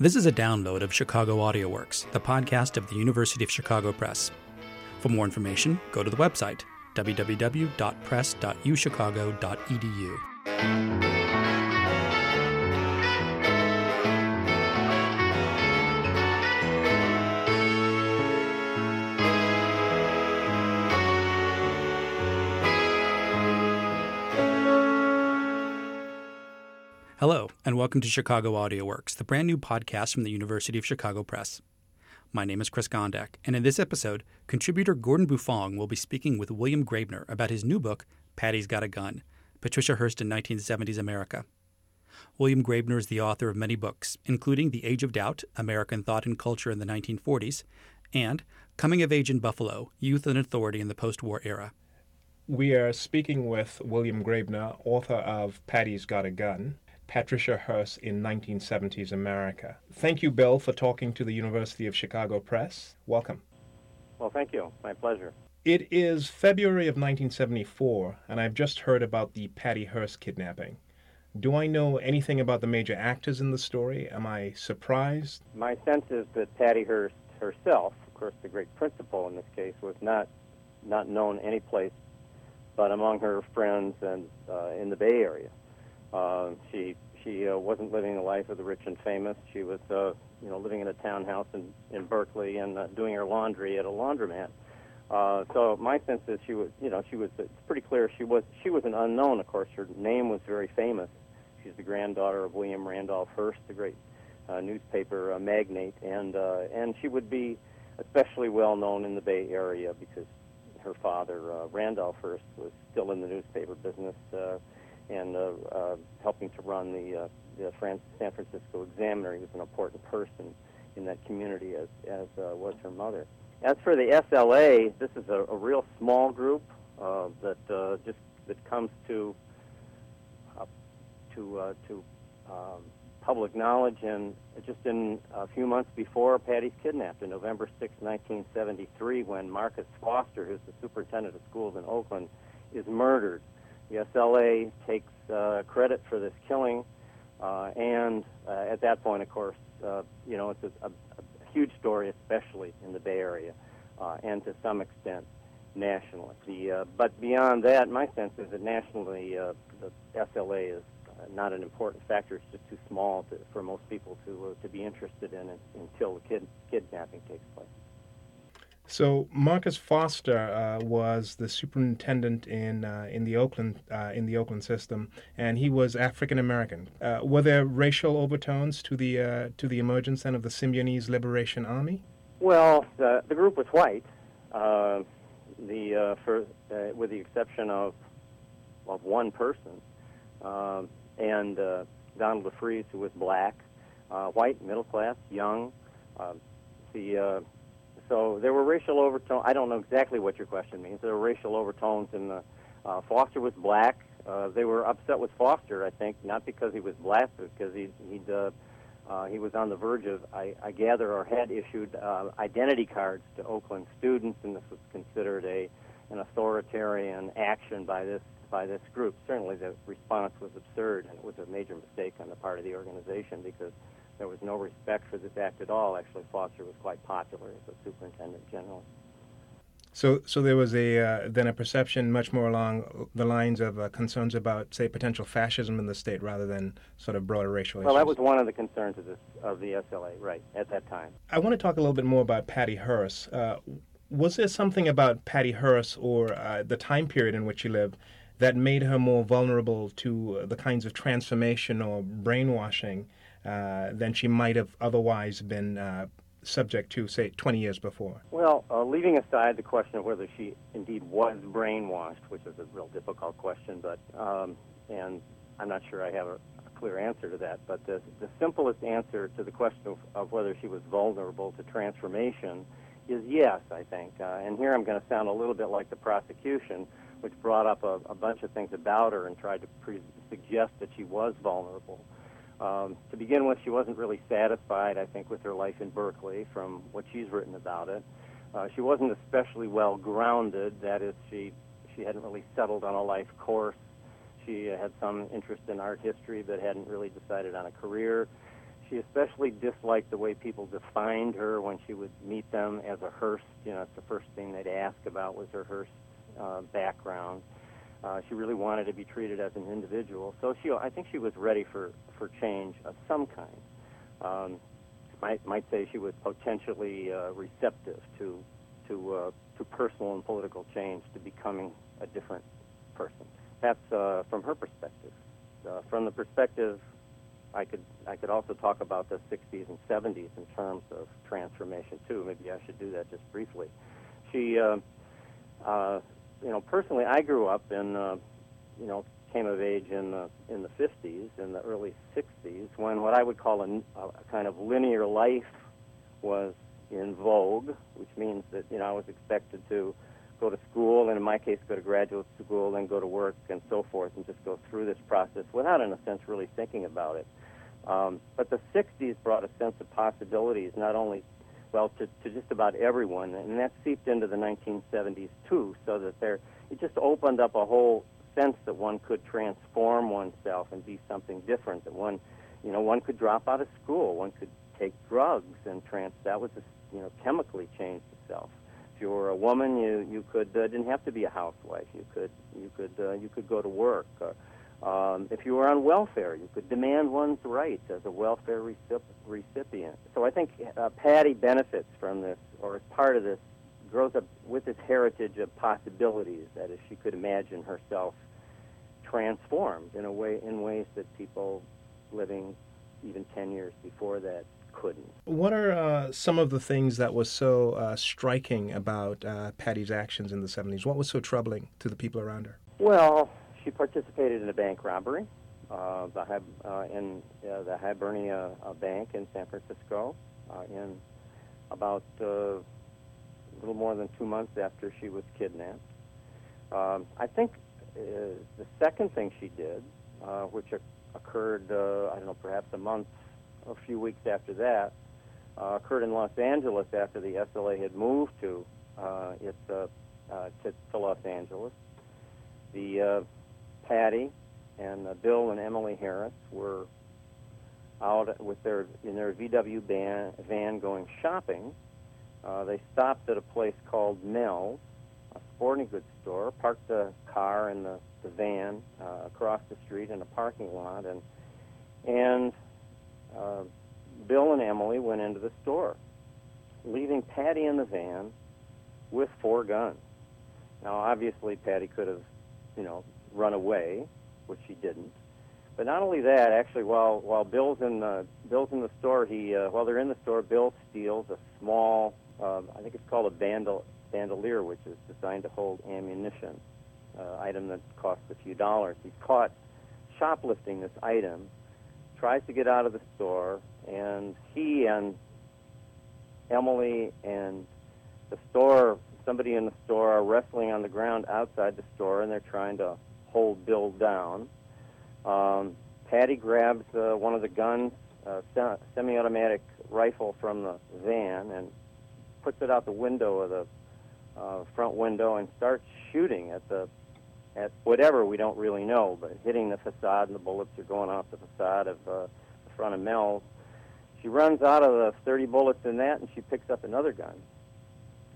This is a download of Chicago AudioWorks, the podcast of the University of Chicago Press. For more information, go to the website www.press.uchicago.edu. and welcome to Chicago AudioWorks, the brand new podcast from the University of Chicago Press. My name is Chris Gondek, and in this episode, contributor Gordon Buffonge will be speaking with William Graebner about his new book, Patty's Got a Gun Patricia Hearst in 1970s America. William Graebner is the author of many books, including The Age of Doubt American Thought and Culture in the 1940s, and Coming of Age in Buffalo Youth and Authority in the Post War Era. We are speaking with William Graebner, author of Patty's Got a Gun, Patricia Hearst in 1970s America. Thank you, Bill, for talking to the University of Chicago Press. Welcome. Well, thank you. My pleasure. It is February of 1974, and I've just heard about the Patty Hearst kidnapping. Do I know anything about the major actors in the story? Am I surprised? My sense is that Patty Hearst herself, of course, the great principal in this case, was not not known any place but among her friends and uh, in the Bay Area. Uh, she she uh, wasn't living the life of the rich and famous. She was uh, you know living in a townhouse in in Berkeley and uh, doing her laundry at a laundromat. Uh, so my sense is she was you know she was it's pretty clear she was she was an unknown. Of course, her name was very famous. She's the granddaughter of William Randolph Hearst, the great uh, newspaper uh, magnate, and uh, and she would be especially well known in the Bay Area because her father uh, Randolph Hearst was still in the newspaper business. Uh, and uh, uh, helping to run the, uh, the San Francisco Examiner. He was an important person in that community, as, as was her mother. As for the SLA, this is a, a real small group that just that comes to to to um, public knowledge, and just in a few months before Patty's kidnapped, in November 6, 1973, when Marcus Foster, who's the superintendent of schools in Oakland, is murdered the SLA takes uh, credit for this killing, uh, and uh, at that point, of course, uh, you know, it's a, a, a huge story, especially in the Bay Area, uh, and to some extent nationally. The, uh, but beyond that, my sense is that nationally, the SLA is not an important factor. It's just too small to, for most people to to be interested in it until the kid, kidnapping takes place. So Marcus Foster uh, was the superintendent in uh, in the Oakland uh, in the Oakland system, and he was African American. Uh, were there racial overtones to the uh, to the emergence then of the Symbionese Liberation Army? Well, the, the group was white, uh, the for with the exception of of one person, and Donald DeFreeze, who was black, white, middle class, young. the so there were racial overtones. I don't know exactly what your question means. There were racial overtones, and uh, uh, Foster was black. Uh, they were upset with Foster, I think, not because he was black, but because he he'd, uh, uh, he was on the verge of, I, I gather, or had issued uh, identity cards to Oakland students, and this was considered a an authoritarian action by this by this group. Certainly, the response was absurd, and it was a major mistake on the part of the organization because there was no respect for this act at all. Actually, Foster was quite popular as a superintendent general. So, so there was a uh, then a perception much more along the lines of uh, concerns about, say, potential fascism in the state, rather than sort of broader racial well, issues. that was one of the concerns of this of the SLA, right, at that time. I want to talk a little bit more about Patty Hearst. Uh, was there something about Patty Hearst or uh, the time period in which she lived that made her more vulnerable to the kinds of transformation or brainwashing than she might have otherwise been uh, subject to, say, 20 years before? Well, uh, leaving aside the question of whether she indeed was brainwashed, which is a real difficult question, but um, and I'm not sure I have a, a, clear answer to that. But the, the simplest answer to the question of, of whether she was vulnerable to transformation is yes, I think. Uh, and here I'm going to sound a little bit like the prosecution, which brought up a, a bunch of things about her and tried to pre- suggest that she was vulnerable. Um, to begin with, she wasn't really satisfied, I think, with her life in Berkeley from what she's written about it. Uh, she wasn't especially well grounded. That is, she she hadn't really settled on a life course. She had some interest in art history, but hadn't really decided on a career. she especially disliked the way people defined her when she would meet them as a Hearst. You know, that's the first thing they'd ask about was her Hearst uh, background. Uh, she really wanted to be treated as an individual. So she, I think she was ready for, for change of some kind. Um, might might say she was potentially uh, receptive to to uh, to personal and political change, to becoming a different person. That's uh, from her perspective. Uh, from the perspective, I could I could also talk about the 60s and 70s in terms of transformation too. Maybe I should do that just briefly. She, uh, you know, personally, I grew up in, uh, you know, came of age in the in the 50s, in the early 60s, when what I would call a, a kind of linear life was in vogue, which means that you know I was expected to go to school, and in my case, go to graduate school, then go to work, and so forth, and just go through this process without, in a sense, really thinking about it. Um, but the 60s brought a sense of possibilities, not only, well, to, to just about everyone, and that seeped into the 1970s too, so that there, it just opened up a whole sense that one could transform oneself and be something different. That one, you know, one could drop out of school, one could take drugs and trans. That was, a, you know, chemically change itself. If you were a woman, you you could uh, didn't have to be a housewife. You could you could uh, you could go to work. Uh, um, if you were on welfare, you could demand one's rights as a welfare recip- recipient. So I think uh, Patty benefits from this, or is part of this, grows up with this heritage of possibilities. That is, she could imagine herself transformed in a way in ways that people living even 10 years before that couldn't. What are uh, some of the things that was so uh, striking about uh, Patty's actions in the 70s? What was so troubling to the people around her? Well, she participated in a bank robbery uh, the, uh, in uh, the Hibernia Bank in San Francisco in about a little more than two months after she was kidnapped. Um, I think the second thing she did, which occurred, I don't know, perhaps a month a few weeks after that, uh, occurred in Los Angeles after the SLA had moved to uh, its uh, uh, to, to, Los Angeles. The uh, Patty and uh, Bill and Emily Harris were out with their in their VW van, van going shopping. they stopped at a place called Mel's, a sporting goods store, parked the car and the, the van across the street in a parking lot, and and uh, Bill and Emily went into the store, leaving Patty in the van with four guns. Now, obviously, Patty could have, you know, run away, which she didn't. But not only that, actually, while while Bill's in the Bill's in the store, he uh, while they're in the store, Bill steals a small, uh, I think it's called a bandol, bandolier, which is designed to hold ammunition, uh, item that costs a few dollars. He's caught shoplifting this item tries to get out of the store, and he and Emily and the store, somebody in the store, are wrestling on the ground outside the store, and they're trying to hold Bill down. Um, Patty grabs uh, one of the guns, uh, semi-automatic rifle from the van, and puts it out the window of the uh, front window and starts shooting at the at whatever we don't really know, but hitting the facade and the bullets are going off the facade of uh, the front of Mel's. She runs out of the 30 bullets in that, and she picks up another gun,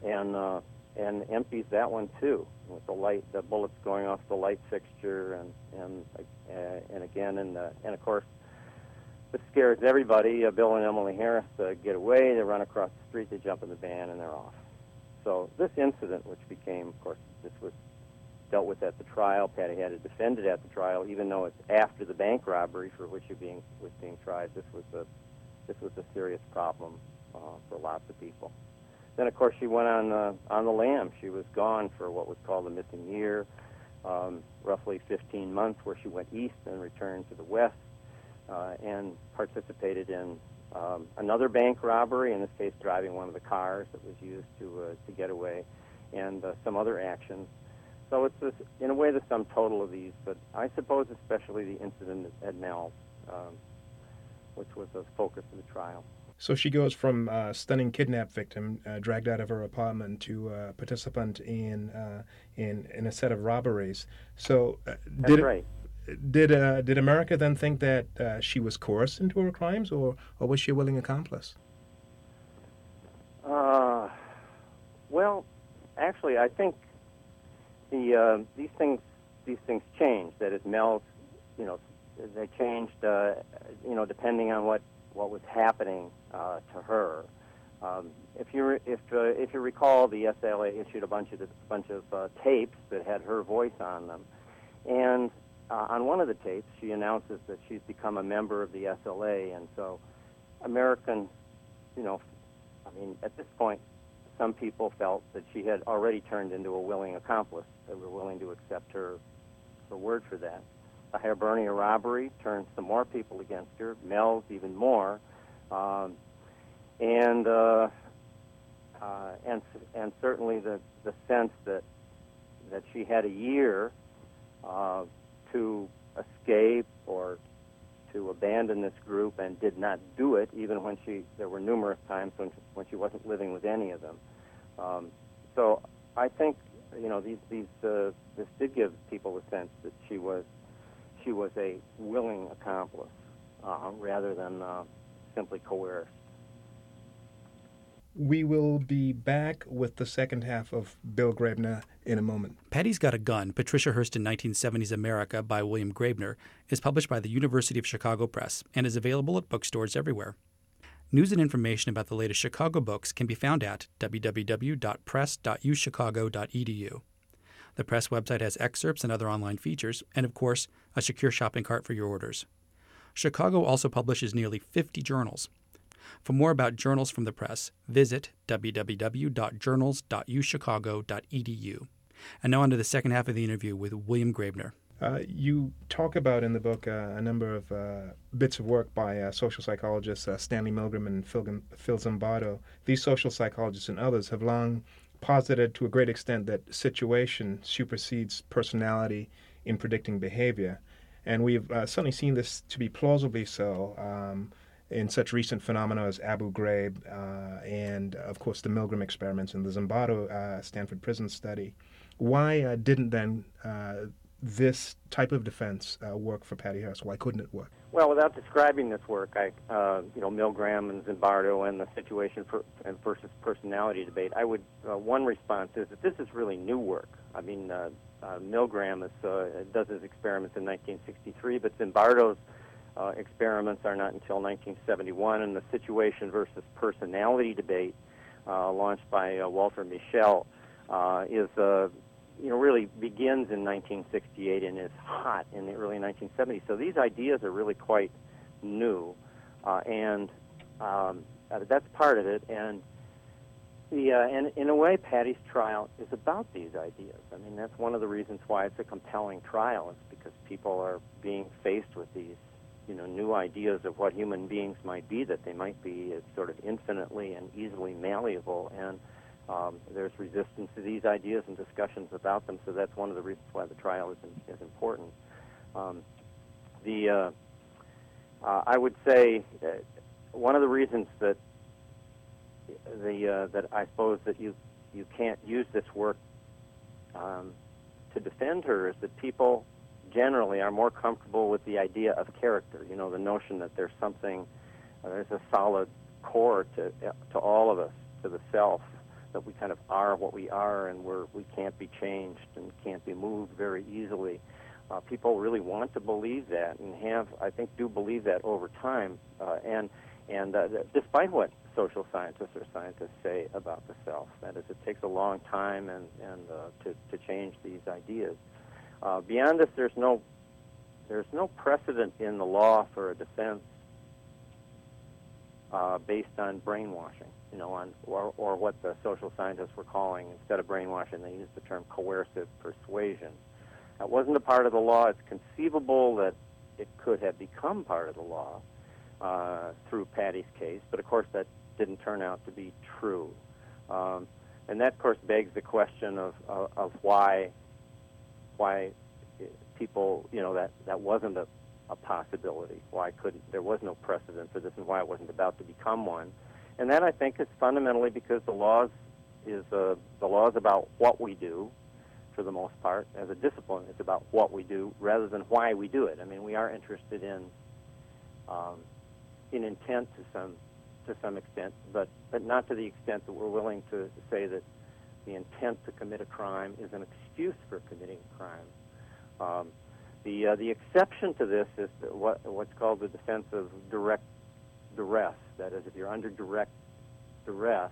and uh, and empties that one too, with the light, the bullets going off the light fixture, and and uh, and again, and uh, and of course, this scares everybody. Uh, Bill and Emily Harris uh, get away. They run across the street. They jump in the van, and they're off. So this incident, which became, of course, this was dealt with at the trial. Patty had to defend it at the trial, even though it's after the bank robbery for which it being was being tried. This was a this was a serious problem uh, for lots of people. Then, of course, she went on uh, on the lam. She was gone for what was called a missing year, um, roughly 15 months, where she went east and returned to the west, uh, and participated in um, another bank robbery. In this case, driving one of the cars that was used to uh, to get away, and uh, some other actions. So it's this, in a way the sum total of these, but I suppose especially the incident at Mel, um, which was the focus of the trial. So she goes from uh, stunning kidnap victim uh, dragged out of her apartment to uh, participant in uh, in in a set of robberies. So uh, did right. did uh, did America then think that uh, she was coerced into her crimes, or or was she a willing accomplice? Uh, well, actually, I think the these things these things change. That it melds, you know, they changed, uh, you know, depending on what what was happening uh, to her. Um, if you if uh, if you recall, the SLA issued a bunch of a bunch of uh, tapes that had her voice on them, and uh, on one of the tapes, she announces that she's become a member of the SLA, and so American, you know, I mean, at this point, some people felt that she had already turned into a willing accomplice. They were willing to accept her, her word for that. The Hibernia robbery turned some more people against her, Mel's even more, um, and uh, uh, and and certainly the the sense that that she had a year uh, to escape or to abandon this group and did not do it, even when she there were numerous times when when she wasn't living with any of them. Um, so I think you know these these uh, this did give people a sense that she was she was a willing accomplice uh, rather than uh, simply coerced. We will be back with the second half of Bill Graebner in a moment. Patty's Got a Gun, Patricia Hearst in 1970s America by William Graebner is published by the University of Chicago Press and is available at bookstores everywhere. News and information about the latest Chicago books can be found at www.press.uchicago.edu. The press website has excerpts and other online features, and of course, a secure shopping cart for your orders. Chicago also publishes nearly 50 journals. For more about journals from the press, visit www.journals.uchicago.edu. And now on to the second half of the interview with William Graebner. Uh, you talk about in the book uh, a number of uh, bits of work by uh, social psychologists uh, Stanley Milgram and Phil, Phil Zimbardo. These social psychologists and others have long posited to a great extent that situation supersedes personality in predicting behavior. And we've uh, certainly seen this to be plausibly so um, in such recent phenomena as Abu Ghraib and, of course, the Milgram experiments and the Zimbardo Stanford prison study. Why didn't then this type of defense uh, work for Patty Hearst? Why couldn't it work? Well, without describing this work, I, uh, you know, Milgram and Zimbardo and the situation for, versus personality debate, I would uh, one response is that this is really new work. I mean, uh, uh, Milgram is, uh, does his experiments in 1963, but Zimbardo's experiments are not until 1971, and the situation versus personality debate, launched by Walter Mischel is uh, you know, really begins in 1968 and is hot in the early 1970s. So these ideas are really quite new, uh, and um, uh, that's part of it. And the uh, and in a way, Patty's trial is about these ideas. I mean, that's one of the reasons why it's a compelling trial. It's because people are being faced with these, you know, new ideas of what human beings might be. That they might be sort of infinitely and easily malleable and um, there's resistance to these ideas and discussions about them, so that's one of the reasons why the trial is, is important. Um, the uh, uh, I would say uh, one of the reasons that the uh, that I suppose that you you can't use this work um, to defend her is that people generally are more comfortable with the idea of character. You know, the notion that there's something, uh, there's a solid core to to all of us, to the self, that we kind of are what we are and we're we can't be changed and can't be moved very easily. Uh, people really want to believe that and have I think do believe that over time uh, and and uh, despite what social scientists or scientists say about the self, that is, it takes a long time and and uh, to to change these ideas. Uh, beyond this, there's no there's no precedent in the law for a defense uh, based on brainwashing you know, on or, or what the social scientists were calling instead of brainwashing, they used the term coercive persuasion. That wasn't a part of the law. It's conceivable that it could have become part of the law uh, through Patty's case, but of course that didn't turn out to be true. Um, and that, of course, begs the question of, of, of why why people, you know, that, that wasn't a, a possibility. Why couldn't there was no precedent for this, and why it wasn't about to become one and that I think is fundamentally because the laws is uh, the laws about what we do for the most part, as a discipline. It's about what we do rather than why we do it. I mean, we are interested in um, in intent to some to some extent, but but not to the extent that we're willing to say that the intent to commit a crime is an excuse for committing a crime. Um, the uh, the exception to this is what what's called the defense of direct duress. That is, if you're under direct duress,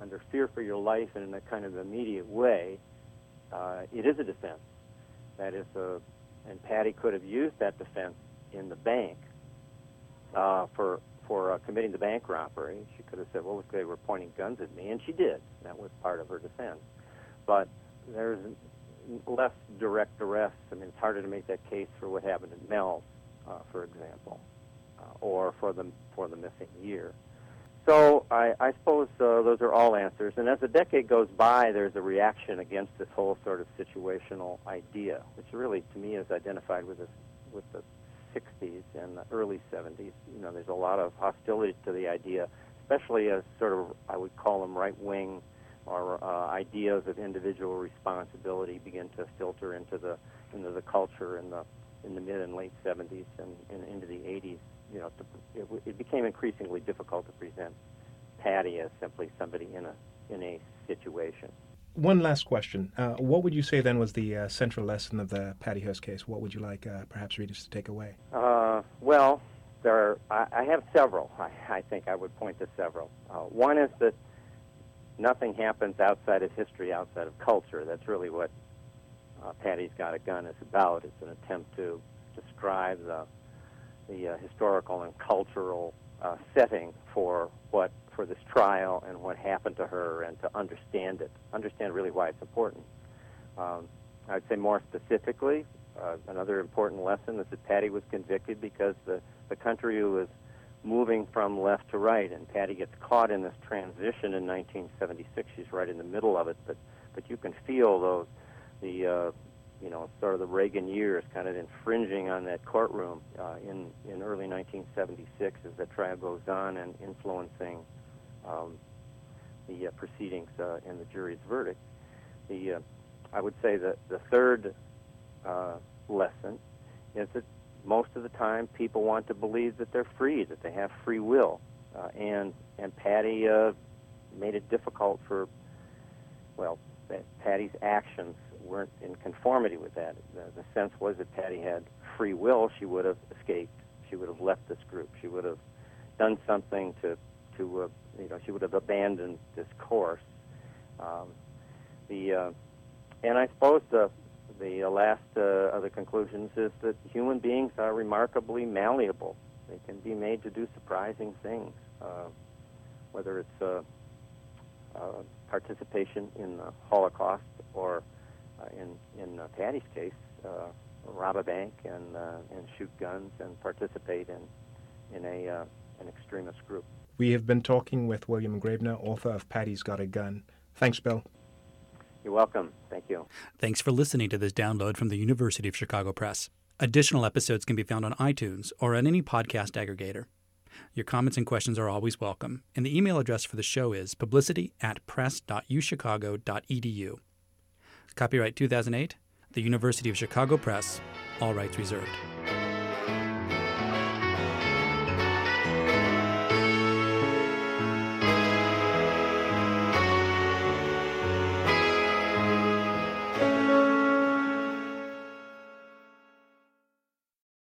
under fear for your life and in a kind of immediate way, uh, it is a defense. That is, uh, and Patty could have used that defense in the bank uh, for for uh, committing the bank robbery. She could have said, "Well, they were pointing guns at me," and she did. That was part of her defense. But there's less direct duress. I mean, it's harder to make that case for what happened in Mel, uh, for example, or for the for the missing year. So I, I suppose uh, those are all answers. And as the decade goes by, there's a reaction against this whole sort of situational idea, which really, to me, is identified with this, with the 60s and the early 70s. You know, there's a lot of hostility to the idea, especially as sort of I would call them right wing or uh, ideas of individual responsibility begin to filter into the into the culture in the in the mid and late 70s and, and into the 80s. You know, to, it, it became increasingly difficult to present Patty as simply somebody in a in a situation. One last question. Uh, what would you say then was the uh, central lesson of the Patty Hearst case? What would you like uh, perhaps readers to take away? Uh, well, there are, I, I, have several. I, I, think I would point to several. Uh, one is that nothing happens outside of history, outside of culture. That's really what uh, Patty's Got a Gun is about. It's an attempt to describe the, the uh, historical and cultural uh, setting for what for this trial and what happened to her, and to understand it, understand really why it's important. Um, I'd say more specifically, uh, another important lesson is that Patty was convicted because the the country was moving from left to right, and Patty gets caught in this transition in 1976. She's right in the middle of it, but but you can feel those the uh, you know sort of the Reagan years kind of infringing on that courtroom uh, in in early 1976 as the trial goes on and influencing um, the uh, proceedings uh, and the jury's verdict. The uh, I would say that the third uh, lesson is that most of the time people want to believe that they're free, that they have free will, uh, and and Patty made it difficult for well, Patty's actions weren't in conformity with that. The, the sense was that Patty had free will; she would have escaped. She would have left this group. She would have done something to to uh, you know she would have abandoned this course. Um, the uh, and I suppose the the last uh, of the conclusions is that human beings are remarkably malleable. They can be made to do surprising things, uh, whether it's uh, uh participation in the Holocaust or, Uh, in in uh, Patty's case, uh, rob a bank and uh, and shoot guns and participate in in a an extremist group. We have been talking with William Graebner, author of Patty's Got a Gun. Thanks, Bill. You're welcome. Thank you. Thanks for listening to this download from the University of Chicago Press. Additional episodes can be found on iTunes or on any podcast aggregator. Your comments and questions are always welcome, and the email address for the show is publicity at press.uchicago.edu. Copyright 2008, the University of Chicago Press, all rights reserved.